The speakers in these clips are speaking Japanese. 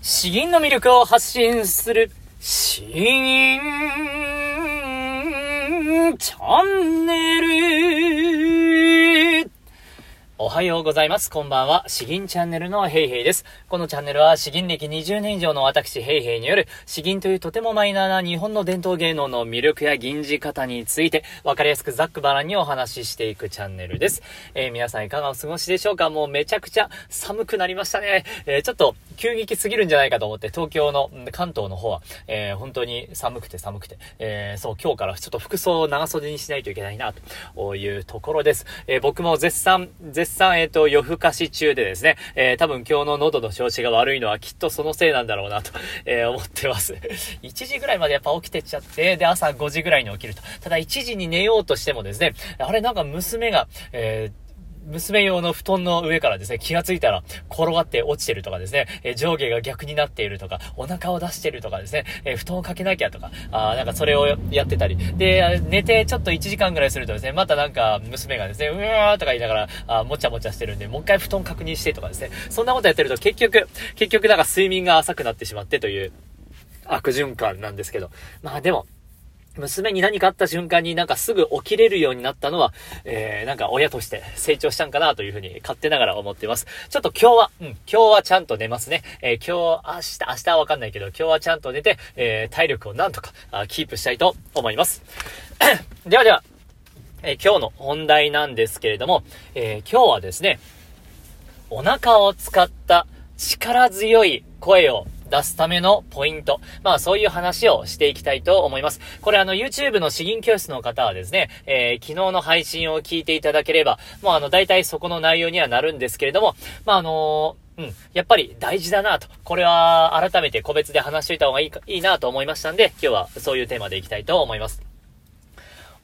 詩吟の魅力を発信する、詩吟チャンネル。おはようございます。こんばんは。詩吟チャンネルのヘイヘイです。このチャンネルは詩吟歴20年以上の私ヘイヘイによる詩吟というとてもマイナーな日本の伝統芸能の魅力や吟じ方についてわかりやすくざっくばらんにお話ししていくチャンネルです。えー、皆さんいかがお過ごしでしょうか？もうめちゃくちゃ寒くなりましたね。えー、ちょっと急激すぎるんじゃないかと思って東京の関東の方は、えー、本当に寒くて寒くて、えそう今日からちょっと服装を長袖にしないといけないなというところです。え僕も絶賛、絶絶賛、えっ、ー、と、夜更かし中でですね、えー、多分今日の喉の調子が悪いのはきっとそのせいなんだろうなと、えー、思ってます。1時ぐらいまでやっぱ起きてっちゃって、で、朝5時ぐらいに起きると。ただ1時に寝ようとしてもですね、あれなんか娘が、えー娘用の布団の上からですね、気がついたら転がって落ちてるとかですね、え上下が逆になっているとか、お腹を出してるとかですね、え布団をかけなきゃとか、あなんかそれをやってたり。で、寝てちょっと1時間ぐらいするとですね、またなんか娘がですね、うわーとか言いながら、あもちゃもちゃしてるんで、もう一回布団確認してとかですね、そんなことやってると結局、結局なんか睡眠が浅くなってしまってという悪循環なんですけど。まあでも、娘に何かあった瞬間になんかすぐ起きれるようになったのは、えー、なんか親として成長したんかなというふうに勝手ながら思っています。ちょっと今日は、うん、今日はちゃんと寝ますね。えー、今日、明日、明日はわかんないけど、今日はちゃんと寝て、えー、体力をなんとかキープしたいと思います。ではでは、えー、今日の本題なんですけれども、えー、今日はですね、お腹を使った力強い声を出すためのポイント。まあそういう話をしていきたいと思います。これあの YouTube の詩吟教室の方はですね、えー、昨日の配信を聞いていただければ、もうあの大体そこの内容にはなるんですけれども、まああのー、うん。やっぱり大事だなと。これは改めて個別で話しといた方がいいか、いいなと思いましたんで、今日はそういうテーマでいきたいと思います。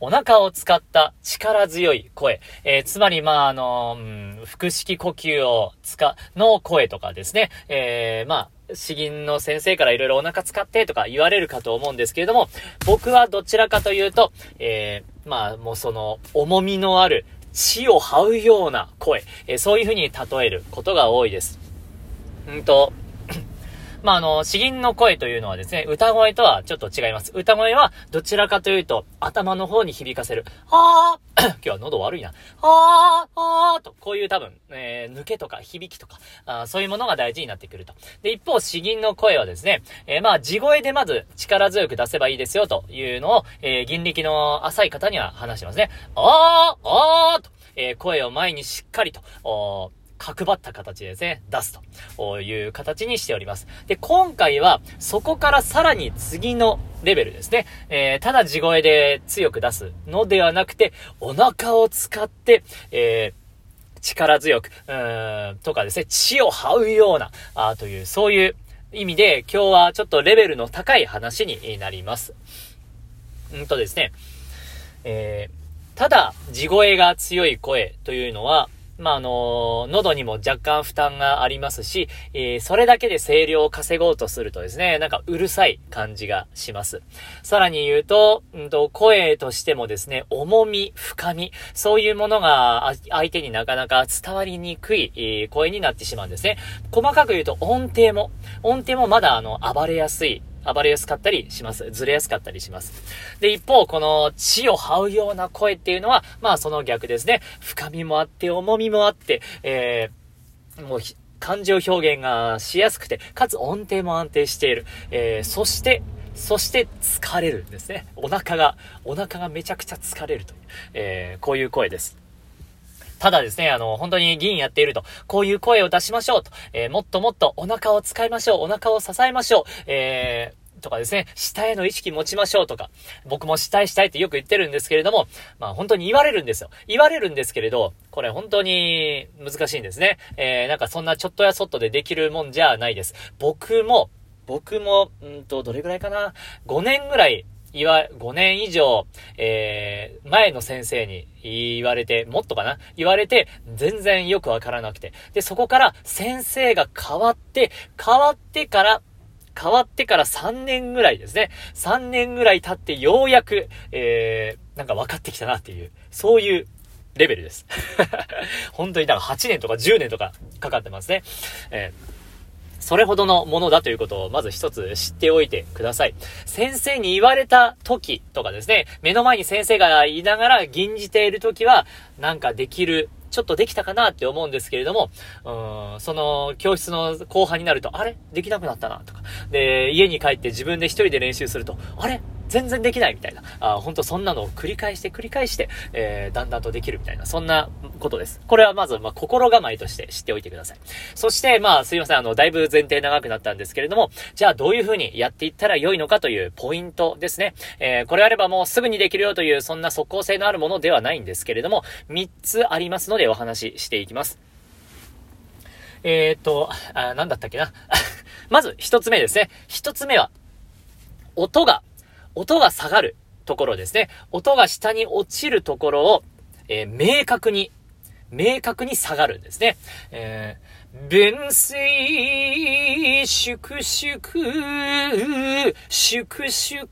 お腹を使った力強い声。えー、つまり、まあ、あの、うん、腹式呼吸を使、の声とかですね。えー、まあ、詩吟の先生から色々お腹使ってとか言われるかと思うんですけれども、僕はどちらかというと、えー、まあもうその重みのある血を這うような声、えー、そういう風に例えることが多いです。うんと、まあ、あの、詩吟の声というのはですね、歌声とはちょっと違います。歌声はどちらかというと、頭の方に響かせる。あー 今日は喉悪いな。あーあーと、こういう多分、えー、抜けとか響きとか、あそういうものが大事になってくると。で、一方、詩吟の声はですね、えー、まあ、地声でまず力強く出せばいいですよというのを、えー、銀力の浅い方には話しますね。あーあーと、えー、声を前にしっかりと、おー角張った形でですね、出すという形にしております。で、今回は、そこからさらに次のレベルですね。えー、ただ地声で強く出すのではなくて、お腹を使って、えー力強く、うーん、とかですね、血を這うような、あという、そういう意味で、今日はちょっとレベルの高い話になります。うんとですね、えー、ただ、地声が強い声というのは、まあ、あの、喉にも若干負担がありますし、えー、それだけで声量を稼ごうとするとですね、なんかうるさい感じがします。さらに言うと、うんと、声としてもですね、重み、深み、そういうものが相手になかなか伝わりにくい、えー、声になってしまうんですね。細かく言うと音程も、音程もまだあの、暴れやすい、暴れやすかったりします。ずれやすかったりします。で、一方、この血を這うような声っていうのは、まあその逆ですね。深みもあって、重みもあって、えー、もう、感情表現がしやすくて、かつ音程も安定している。えー、そして、そして疲れるんですね。お腹が、お腹がめちゃくちゃ疲れるという、えー、こういう声です。ただですね、あの、本当に議員やっていると、こういう声を出しましょうと、えー、もっともっとお腹を使いましょう、お腹を支えましょう、えー、とかですね、下への意識持ちましょうとか、僕も下へしたいってよく言ってるんですけれども、まあ本当に言われるんですよ。言われるんですけれど、これ本当に難しいんですね。えー、なんかそんなちょっとやそっとでできるもんじゃないです。僕も、僕も、うんと、どれぐらいかな ?5 年ぐらいいわ、5年以上、えー、前の先生に言われて、もっとかな？言われて、全然よくわからなくて。で、そこから先生が変わって、変わってから、変わってから3年ぐらいですね。3年ぐらい経ってようやく、えー、なんか分かってきたなっていう、そういうレベルです。本当にだか8年とか10年とかかかってますね。えーそれほどのものだということをまず一つ知っておいてください。先生に言われた時とかですね、目の前に先生がいながら吟じている時は、なんかできるちょっとできたかなって思うんですけれども、うん、その教室の後半になると、あれ？できなくなったなとか。で、家に帰って自分で一人で練習すると、あれ？全然できないみたいな。あ本当そんなのを繰り返して繰り返して、えー、だんだんとできるみたいな、そんなことです。これはまず、まあ、心構えとして知っておいてください。そして、まあ、すいません、あの、だいぶ前提長くなったんですけれども、じゃあどういう風にやっていったら良いのかというポイントですね。えー、これあればもうすぐにできるよという、そんな即効性のあるものではないんですけれども、3つありますのでお話ししていきます。えー、っと、あ、なんだったっけな。まず、一つ目ですね。一つ目は、音が音が下がるところですね。音が下に落ちるところを、えー、明確に、明確に下がるんですね。えー、弁水、粛々、粛々、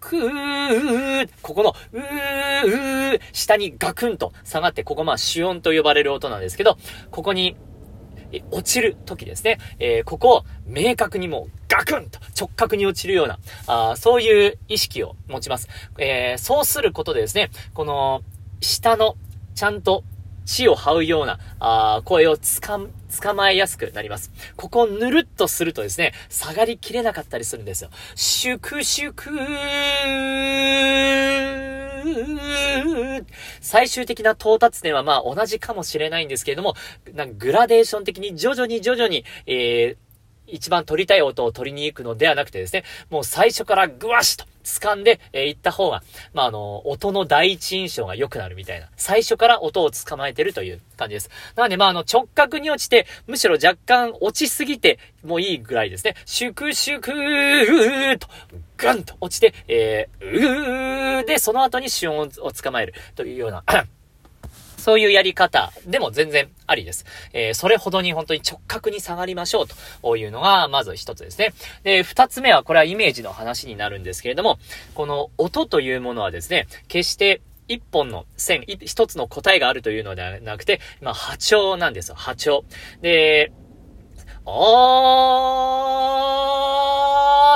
ここの、うー、下にガクンと下がって、ここまあ、主音と呼ばれる音なんですけど、ここに、落ちる時ですね。えー、ここを明確にもうガクンと直角に落ちるような、あそういう意識を持ちます。え、そうすることでですね、この下のちゃんと地を這うような、あ声をつか、捕まえやすくなります。ここをぬるっとするとですね、下がりきれなかったりするんですよ。シュクシュクー最終的な到達点はまあ同じかもしれないんですけれども、なんかグラデーション的に徐々に徐々に、えー、一番取りたい音を取りに行くのではなくてですね、もう最初からグワシと掴んで、えー、行った方が、まあ、あの、音の第一印象が良くなるみたいな。最初から音を捕まえてるという感じです。なので、まあ、あの、直角に落ちて、むしろ若干落ちすぎてもいいぐらいですね。シュクシュクーと、ガンと落ちて、えー、うーで、その後に瞬音を捕まえるというような そういうやり方でも全然ありです。えー、それほどに本当に直角に下がりましょうというのが、まず一つですね。で、二つ目は、これはイメージの話になるんですけれども、この音というものはですね、決して一本の線、一つの答えがあるというのではなくて、まあ、波長なんですよ、波長。で、あー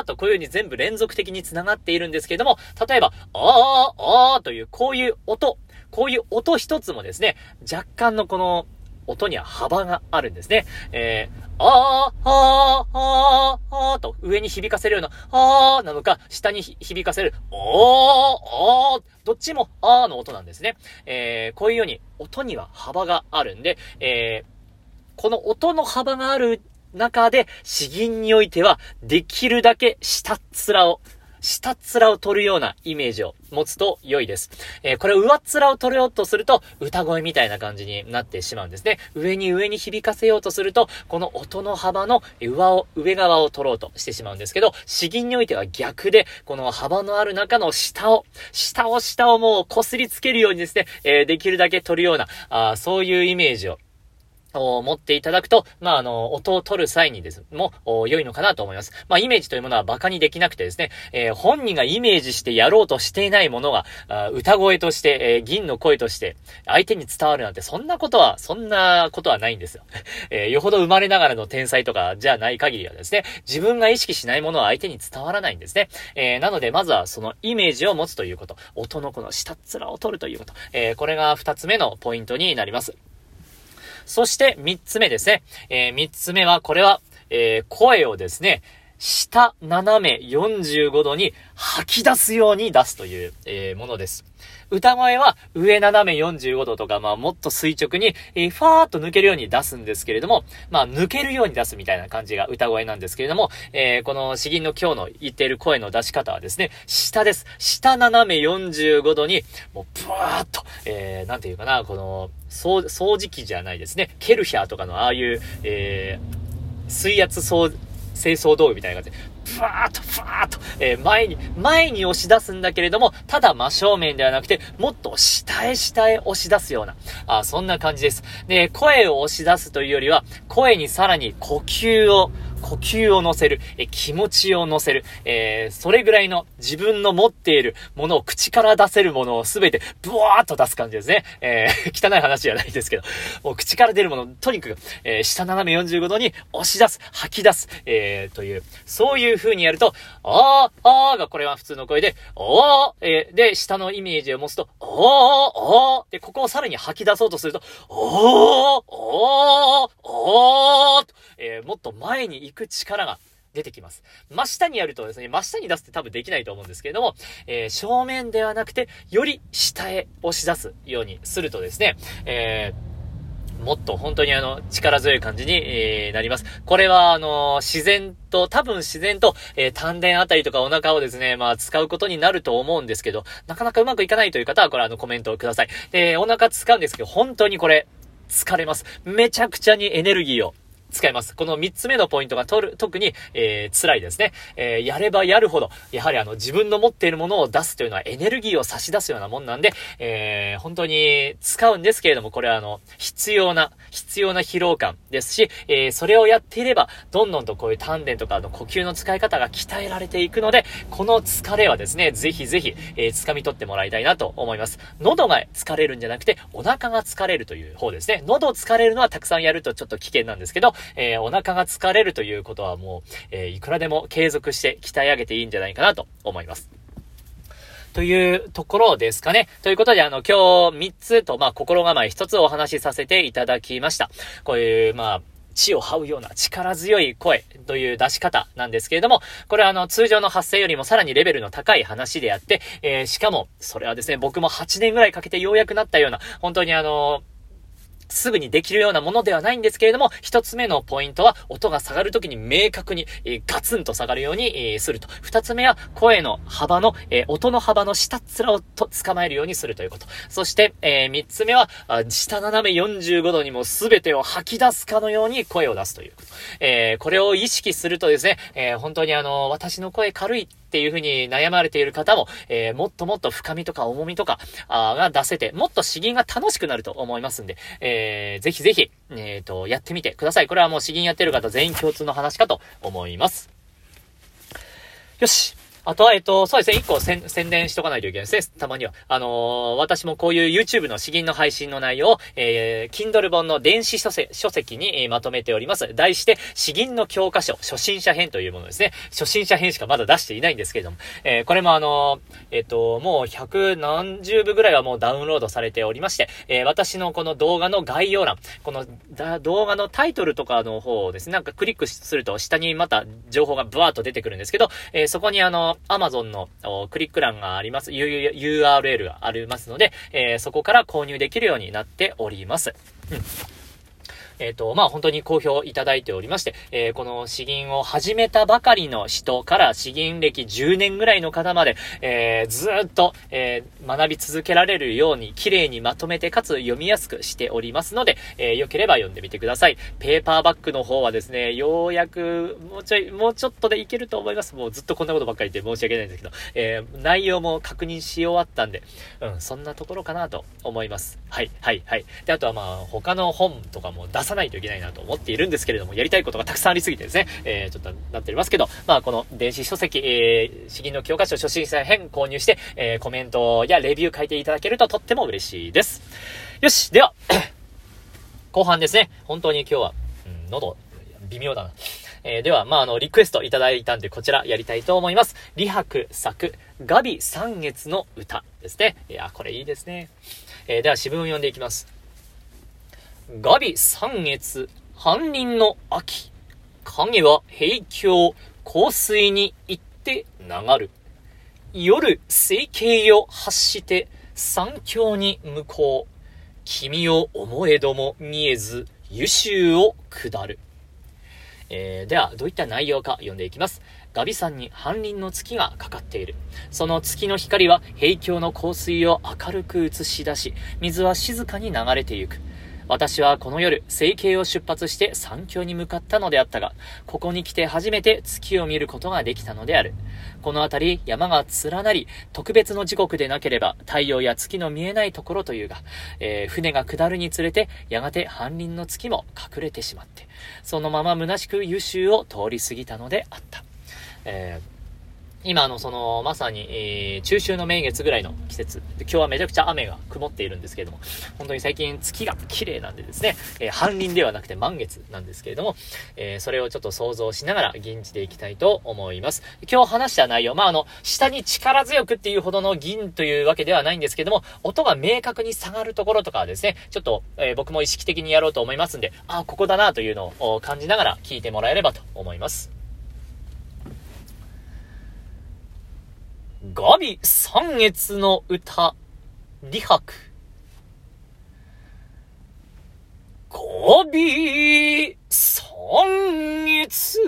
とこういう風に全部連続的に繋がっているんですけれども、例えば、あー、あーというこういう音こういう音一つもですね、若干のこの音には幅があるんですね。えー、あー、あー、あー、あーと上に響かせるような、あーなのか、下に響かせる、おー、おー、どっちもあーの音なんですね。えー、こういうように音には幅があるんで、えー、この音の幅がある中で、詩吟においては、できるだけ下っ面を下っ面を取るようなイメージを持つと良いです。えー、これ上っ面を取ろうとすると、歌声みたいな感じになってしまうんですね。上に上に響かせようとすると、この音の幅の上を、上側を取ろうとしてしまうんですけど、詩吟においては逆で、この幅のある中の下を、下を下をもう擦りつけるようにですね、えー、できるだけ取るような、あそういうイメージを持っていただくと、まあ、あの、音を取る際にですも、良いのかなと思います。まあ、イメージというものは馬鹿にできなくてですね、えー、本人がイメージしてやろうとしていないものが、あ歌声として、えー、銀の声として、相手に伝わるなんて、そんなことは、そんなことはないんですよ。えー、よほど生まれながらの天才とかじゃない限りはですね、自分が意識しないものは相手に伝わらないんですね。え、なので、まずはそのイメージを持つということ、音のこの下っ面を取るということ、え、これが二つ目のポイントになります。そして3つ目ですね。えー、三つ目は、これは、えー、声をですね、下斜め45度に吐き出すように出すという、えー、ものです。歌声は上斜め45度とか、まあもっと垂直に、えー、ファーっと抜けるように出すんですけれども、まあ抜けるように出すみたいな感じが歌声なんですけれども、えー、この詩吟の今日の言っている声の出し方はですね、下です。下斜め45度に、もうブワーっと、えー、なんていうかな、この、掃除機じゃないですね。ケルヒャーとかのああいう、えー、水圧掃除、清掃道具みたいな感じで、ふわーっと、ふわーっと、えー、前に、前に押し出すんだけれども、ただ真正面ではなくて、もっと下へ下へ押し出すような、あそんな感じです。で、声を押し出すというよりは、声にさらに呼吸を、呼吸を乗せる、え気持ちを乗せる、えー、それぐらいの自分の持っているものを口から出せるものをすべてブワーっと出す感じですね。えー、汚い話じゃないですけど、もう口から出るもの、とにかく、えー、下斜め45度に押し出す、吐き出す、えー、という、そういう風にやると、あー、あーがこれは普通の声で、おー、えー、で、下のイメージを持つと、おー、おー、で、ここをさらに吐き出そうとすると、おー、おー、おー、と、えー、もっと前に行く力が出てきます。真下にやるとですね、真下に出すって多分できないと思うんですけれども、えー、正面ではなくて、より下へ押し出すようにするとですね、えーもっと本当にあの、力強い感じに、え、なります。これはあの自然と、多分自然と、えー、丹田あたりとかお腹をですね、まあ、使うことになると思うんですけど、なかなかうまくいかないという方は、これあの、コメントをください。で、お腹使うんですけど、本当にこれ、疲れます。めちゃくちゃにエネルギーを使います。この3つ目のポイントがとる、特に、えー、辛いですね。えー、やればやるほど、やはりあの、自分の持っているものを出すというのはエネルギーを差し出すようなもんなんで、えー、本当に使うんですけれども、これはあの、必要な、必要な疲労感ですし、えー、それをやっていれば、どんどんとこういう丹田とかの呼吸の使い方が鍛えられていくので、この疲れはですね、ぜひぜひ、えー、掴み取ってもらいたいなと思います。喉が疲れるんじゃなくて、お腹が疲れるという方ですね。喉疲れるのはたくさんやるとちょっと危険なんですけど、えー、お腹が疲れるということはもう、えー、いくらでも継続して鍛え上げていいんじゃないかなと思います。というところですかね。ということで、あの、今日3つと、まあ、心構え1つお話しさせていただきました。こういう、まあ、地を這うような力強い声という出し方なんですけれども、これはあの通常の発声よりもさらにレベルの高い話であって、えー、しかも、それはですね、僕も8年ぐらいかけてようやくなったような、本当にあのーすぐにできるようなものではないんですけれども、一つ目のポイントは、音が下がるときに明確に、えー、ガツンと下がるように、えー、すると。二つ目は、声の幅の、えー、音の幅の下っ面をと捕まえるようにするということ。そして、え三つ目は、下斜め45度にも全てを吐き出すかのように声を出すということ。えこれを意識するとですね、え本当にあの、私の声軽いっていう風に悩まれている方も、えー、もっともっと深みとか重みとか、あが出せて、もっと詩吟が楽しくなると思いますんで、えー、ぜひぜひ、えっ、ー、と、やってみてください。これはもう詩吟やってる方全員共通の話かと思います。よし。あとは、えっと、そうですね、一個宣伝しとかないといけないですね。たまには。あのー、私もこういう YouTube の詩吟の配信の内容を、えー、Kindle 本の電子書籍に、えー、まとめております。題して、詩吟の教科書、初心者編というものですね。初心者編しかまだ出していないんですけれども、えー、これもあのー、えっ、と、もう百何十部ぐらいはもうダウンロードされておりまして、えー、私のこの動画の概要欄、この動画のタイトルとかの方をですね、なんかクリックすると下にまた情報がブワーっと出てくるんですけど、えー、そこにあの、Amazon のクリック欄があります、URL がありますので、えー、そこから購入できるようになっております。うんえっ、ー、と、まあ、本当に好評いただいておりまして、えー、この詩吟を始めたばかりの人から詩吟歴10年ぐらいの方まで、えー、ずっと、え学び続けられるように、綺麗にまとめてかつ読みやすくしておりますので、えー、よければ読んでみてください。ペーパーバッグの方はですね、ようやく、もうちょい、もうちょっとでいけると思います。もうずっとこんなことばっかり言って申し訳ないんですけど、え内容も確認し終わったんで、うん、そんなところかなと思います。はい、はい、はい。で、あとはまあ、他の本とかも出さないといけないなと思っているんですけれども、やりたいことがたくさんありすぎてですね、えー、ちょっとなっておりますけど、まあ、この電子書籍、えー、詩吟の教科書初心者編購入して、えー、コメントやレビュー書いていただけるととっても嬉しいです。よし、では、後半ですね。本当に今日は、うん、喉、微妙だな。えー、では、まあ、あの、リクエストいただいたんで、こちらやりたいと思います。李白作、ガビ三月の歌ですね。いや、これいいですね。えー、では、詩文を読んでいきます。ガビ三月、半輪の秋。影は平京、香水に行って流る。夜、水形を発して三峡に向こう。君を思えども見えず、優秀を下る。えー、では、どういった内容か読んでいきます。ガビ山に半輪の月がかかっている。その月の光は平峡の香水を明るく映し出し、水は静かに流れてゆく。私はこの夜、整形を出発して山峡に向かったのであったが、ここに来て初めて月を見ることができたのである。この辺り、山が連なり、特別の時刻でなければ、太陽や月の見えないところというが、えー、船が下るにつれて、やがて半輪の月も隠れてしまって、そのまま虚しく優秀を通り過ぎたのであった。えー今のその、まさに、えー、中秋の名月ぐらいの季節。今日はめちゃくちゃ雨が曇っているんですけれども、本当に最近月が綺麗なんでですね、えー、半輪ではなくて満月なんですけれども、えー、それをちょっと想像しながら吟じていきたいと思います。今日話した内容、まあ、あの、下に力強くっていうほどの銀というわけではないんですけども、音が明確に下がるところとかはですね、ちょっと、え僕も意識的にやろうと思いますんで、あ、ここだなというのを感じながら聞いてもらえればと思います。ガビ三月の歌、李白。ガビ三月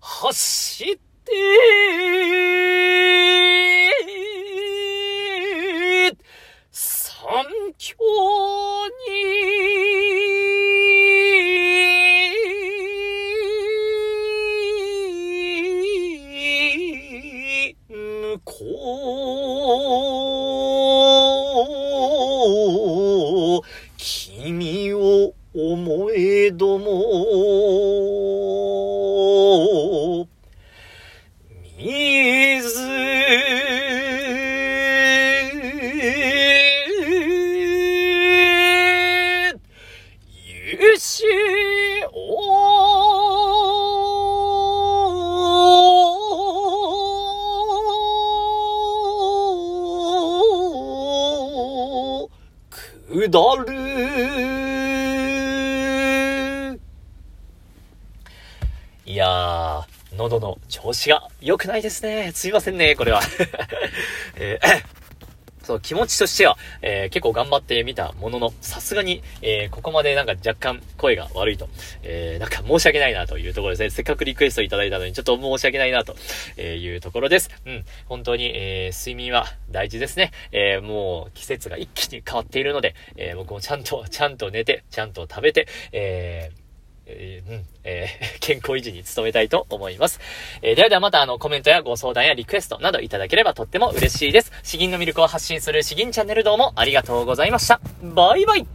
走って、良くないですね。すいませんね、これは。えー そう、気持ちとしては、えー、結構頑張ってみたものの、さすがに、えー、ここまでなんか若干声が悪いと、えー、なんか申し訳ないなというところですね。せっかくリクエストいただいたのに、ちょっと申し訳ないなというところです。うん。本当に、え、睡眠は大事ですね。え、もう季節が一気に変わっているので、えー、僕もちゃんと、ちゃんと寝て、ちゃんと食べて、えー、えー、うん、えー、健康維持に努めたいと思います。えー、ではではまたあの、コメントやご相談やリクエストなどいただければとっても嬉しいです。詩吟の魅力を発信する詩吟チャンネルどうもありがとうございました。バイバイ